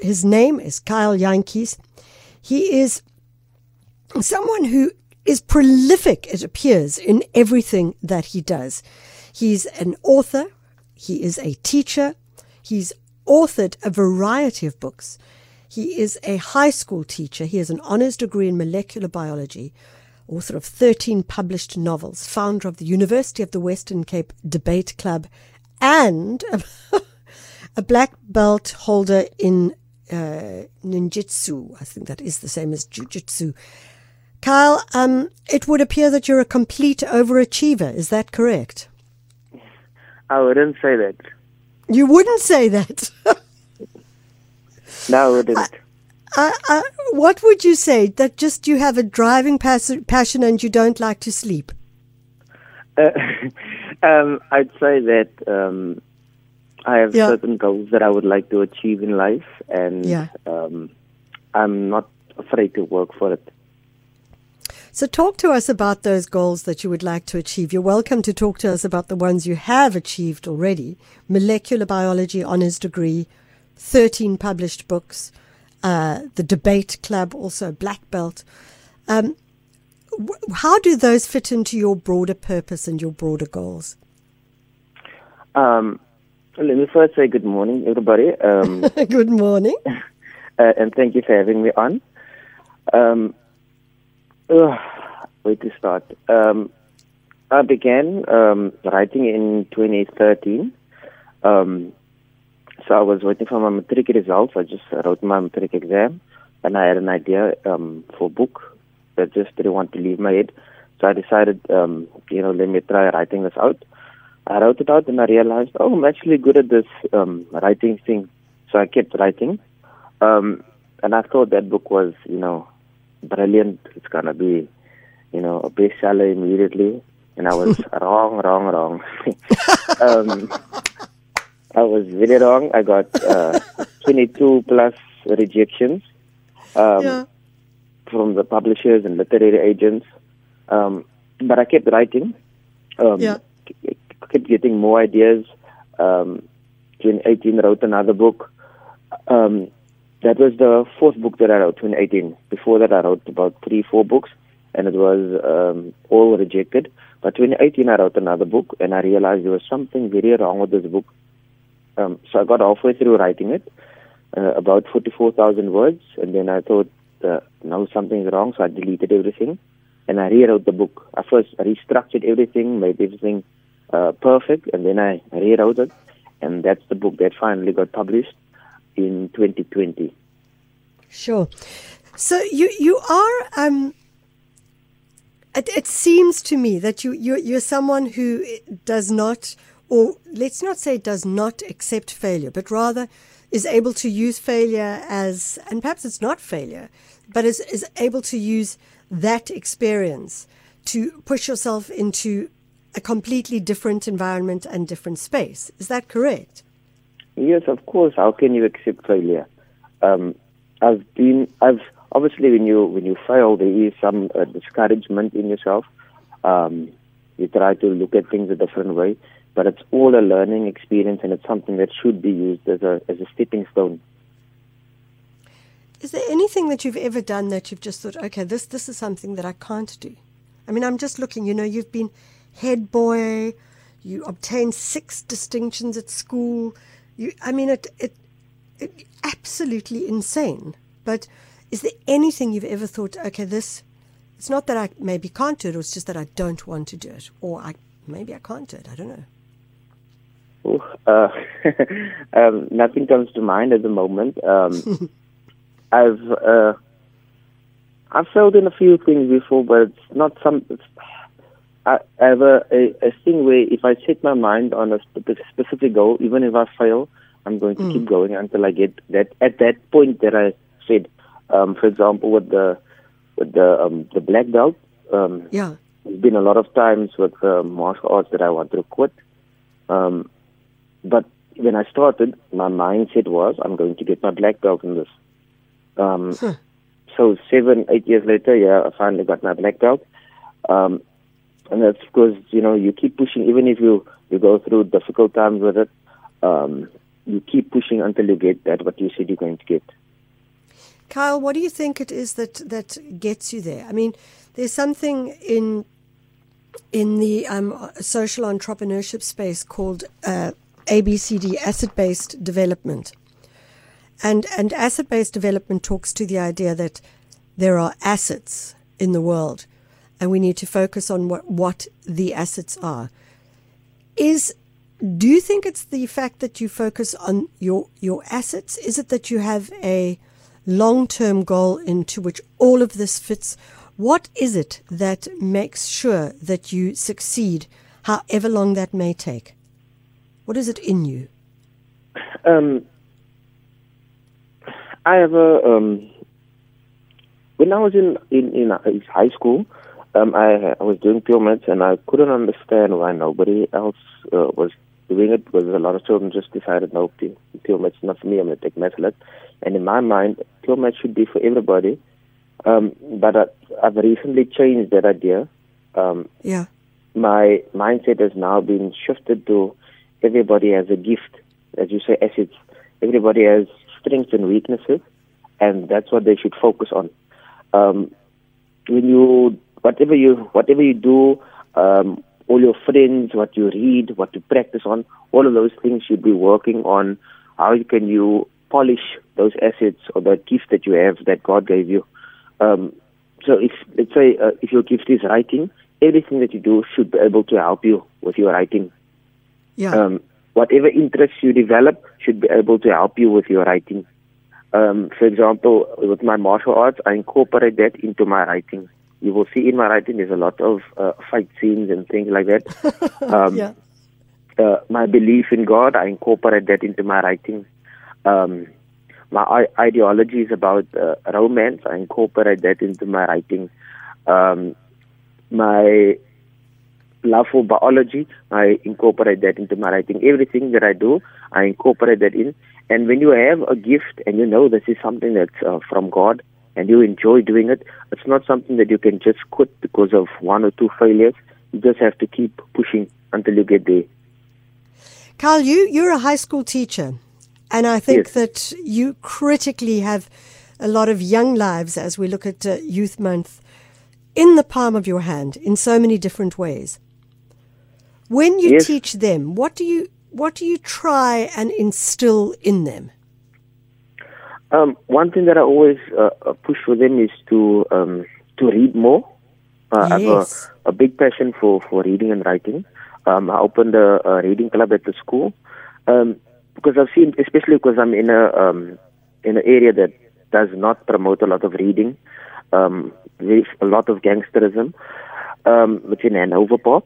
his name is Kyle Jantjies. He is someone who is prolific, it appears, in everything that he does. He's an author, he is a teacher, he's authored a variety of books. He is a high school teacher. He has an honors degree in molecular biology, author of 13 published novels, founder of the University of the Western Cape Debate Club, and a black belt holder in uh, ninjutsu. I think that is the same as jujitsu. Kyle, um, it would appear that you're a complete overachiever. Is that correct? I wouldn't say that. You wouldn't say that. no, I wouldn't. I, I, what would you say? That just you have a driving pas- passion and you don't like to sleep? Uh, um, I'd say that um, I have yeah. certain goals that I would like to achieve in life, and yeah. um, I'm not afraid to work for it. So, talk to us about those goals that you would like to achieve. You're welcome to talk to us about the ones you have achieved already molecular biology honours degree, 13 published books, uh, the debate club, also black belt. Um, how do those fit into your broader purpose and your broader goals? Um, let me first say good morning, everybody. Um, good morning. Uh, and thank you for having me on. Um, uh, where to start? Um, I began um, writing in 2013. Um, so I was waiting for my matric results. I just wrote my matric exam, and I had an idea um, for a book that just didn't want to leave my head. So I decided, um, you know, let me try writing this out. I wrote it out, and I realized, oh, I'm actually good at this um, writing thing. So I kept writing, um, and I thought that book was, you know, brilliant. It's gonna be, you know, a bestseller immediately. And I was wrong, wrong, wrong. um, I was very wrong. I got uh, 22 plus rejections um, yeah. from the publishers and literary agents. Um, but I kept writing. Um, yeah. Kept getting more ideas. Um, 2018 wrote another book. Um, that was the fourth book that I wrote, 2018. Before that, I wrote about three, four books, and it was um, all rejected. But 2018, I wrote another book, and I realized there was something very wrong with this book. Um, so I got halfway through writing it, uh, about 44,000 words, and then I thought, uh, now something's wrong, so I deleted everything, and I rewrote the book. I first restructured everything, made everything uh, perfect, and then I rewrote it, and that's the book that finally got published in 2020. Sure. So you you are um, it, it, seems to me that you you're, you're someone who does not or let's not say does not accept failure, but rather is able to use failure as and perhaps it's not failure, but is is able to use that experience to push yourself into a completely different environment and different space. Is that correct? Yes, of course. How can you accept failure? Um, I've been, I've obviously when you when you fail, there is some uh, discouragement in yourself. Um, you try to look at things a different way, but it's all a learning experience, and it's something that should be used as a as a stepping stone. Is there anything that you've ever done that you've just thought, okay, this this is something that I can't do? I mean, I'm just looking. You know, you've been head boy. You obtained six distinctions at school. You, I mean, it, it, it, absolutely insane. But is there anything you've ever thought, okay, this, it's not that I maybe can't do it, it's just that I don't want to do it, or I maybe I can't do it. I don't know. Ooh, uh, um, nothing comes to mind at the moment. Um, I've uh, I've failed in a few things before, but it's not some. It's, I have a, a, thing where if I set my mind on a specific goal, even if I fail, I'm going to mm. keep going until I get that at that point that I said. Um, for example, with the with the um, the black belt, um, yeah, there's been a lot of times with uh, martial arts that I want to quit. Um, but when I started, my mindset was I'm going to get my black belt in this. Um, huh. So seven, eight years later, yeah, I finally got my black belt. Um, and that's because you know you keep pushing even if you you go through difficult times with it um you keep pushing until you get that what you said you're going to get. Kyle, what do you think it is that that gets you there? I mean, there's something in in the um, social entrepreneurship space called uh, ABCD, asset based development, and and asset based development talks to the idea that there are assets in the world, and we need to focus on what what the assets are. Is do you think it's the fact that you focus on your your assets? Is it that you have a long term goal into which all of this fits? What is it that makes sure that you succeed, however long that may take? What is it in you? Um, I have a. Um, when I was in in, in high school, um, I, I was doing pure maths and I couldn't understand why nobody else uh, was doing it because a lot of children just decided, no, pure maths not for me. I'm going to take maths and in my mind, pure maths should be for everybody. Um, but I, I've recently changed that idea. Um, yeah. My mindset has now been shifted to everybody has a gift, as you say, assets. Everybody has strengths and weaknesses, and that's what they should focus on. Um, when you whatever you whatever you do, um, all your friends, what you read, what you practice on, all of those things should be working on how you can you polish those assets or the gift that you have that God gave you. Um, so if let's say uh, if your gift is writing, everything that you do should be able to help you with your writing. Yeah. Um, whatever interests you develop should be able to help you with your writing. Um, for example, with my martial arts, I incorporate that into my writing. You will see in my writing there's a lot of uh, fight scenes and things like that. Um, yeah. Uh, my belief in God, I incorporate that into my writing. Um, my ideology is about uh, romance. I incorporate that into my writing. Um, my love for biology, I incorporate that into my writing. Everything that I do, I incorporate that in. And when you have a gift and you know this is something that's uh, from God and you enjoy doing it, it's not something that you can just quit because of one or two failures. You just have to keep pushing until you get there. Carl, you, you're a high school teacher. And I think yes. that you critically have a lot of young lives as we look at uh, Youth Month in the palm of your hand in so many different ways. When you Yes. teach them, what do you what do you try and instill in them? Um, one thing that I always uh, uh, push for them is to um, to read more. Uh, I Yes. have a, a big passion for, for reading and writing. Um, I opened a, a reading club at the school um, because I've seen, especially because I'm in a um, in an area that does not promote a lot of reading. Um, there's a lot of gangsterism, um, which in Hanover Park.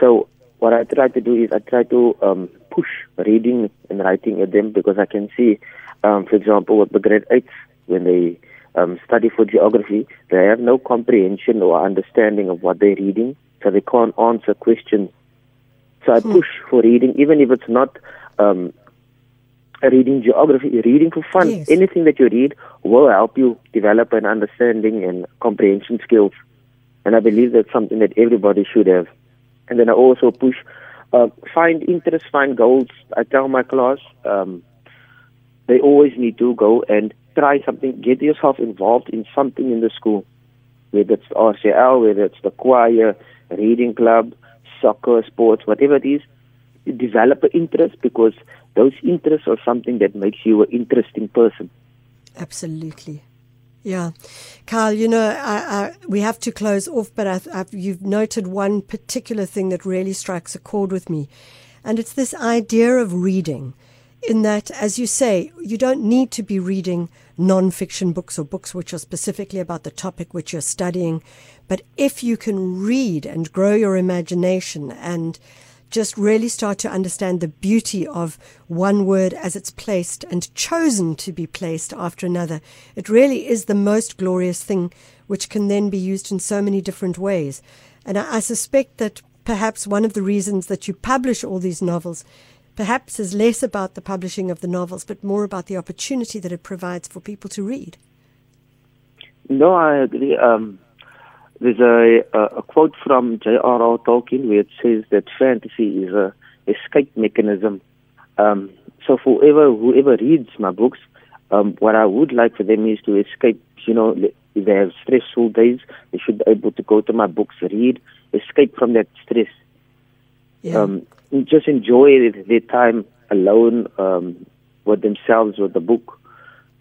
So what I try to do is I try to um, push reading and writing at them because I can see, um, for example, with the grade eights when they um, study for geography, they have no comprehension or understanding of what they're reading, so they can't answer questions. So I push for reading, even if it's not um, reading geography, reading for fun. Yes. Anything that you read will help you develop an understanding and comprehension skills. And I believe that's something that everybody should have. And then I also push, uh, find interests, find goals. I tell my class, um, they always need to go and try something, get yourself involved in something in the school, whether it's RCL, whether it's the choir, reading club, soccer, sports, whatever it is. Develop an interest because those interests are something that makes you an interesting person. Absolutely. Yeah. Carl, you know, I, I, we have to close off, but I, you've noted one particular thing that really strikes a chord with me. And it's this idea of reading, in that, as you say, you don't need to be reading non-fiction books or books which are specifically about the topic which you're studying. But if you can read and grow your imagination and just really start to understand the beauty of one word as it's placed and chosen to be placed after another. It really is the most glorious thing, which can then be used in so many different ways. And I, I suspect that perhaps one of the reasons that you publish all these novels perhaps is less about the publishing of the novels, but more about the opportunity that it provides for people to read. No, I agree. Um, there's a, a, a quote from J.R.R. Tolkien where it says that fantasy is a escape mechanism. Um, so for whoever whoever reads my books, um, what I would like for them is to escape. You know, if they have stressful days, they should be able to go to my books, read, escape from that stress. Yeah. Um, just enjoy their time alone um, with themselves with the book.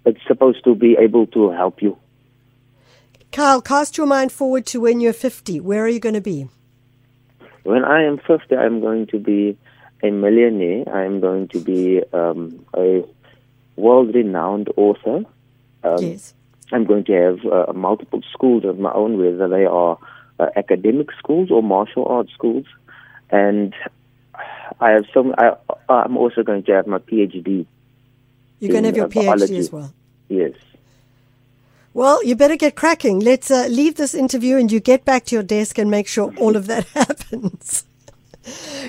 It's supposed to be able to help you. Kyle, cast your mind forward to when you're 50. Where are you going to be? When I am 50, I'm going to be a millionaire. I'm going to be um, a world renowned author. Um, yes. I'm going to have uh, multiple schools of my own, whether they are uh, academic schools or martial arts schools. And I have some. I, I'm also going to have my PhD. You're going to have your uh, PhD as well. Yes. Well, you better get cracking. Let's uh, leave this interview and you get back to your desk and make sure all of that happens.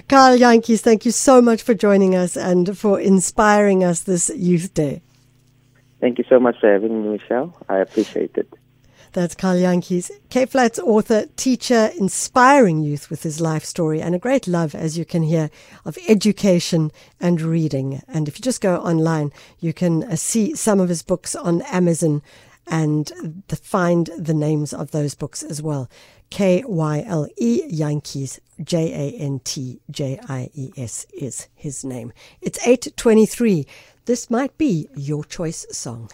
Kyle Jantjies, thank you so much for joining us and for inspiring us this Youth Day. Thank you so much for having me, Michelle. I appreciate it. That's Kyle Jantjies, Cape Flats author, teacher, inspiring youth with his life story, and a great love, as you can hear, of education and reading. And if you just go online, you can uh, see some of his books on Amazon and the, find the names of those books as well. K Y L E Jantjies, J A N T J I E S is his name. It's 823. This might be your choice song.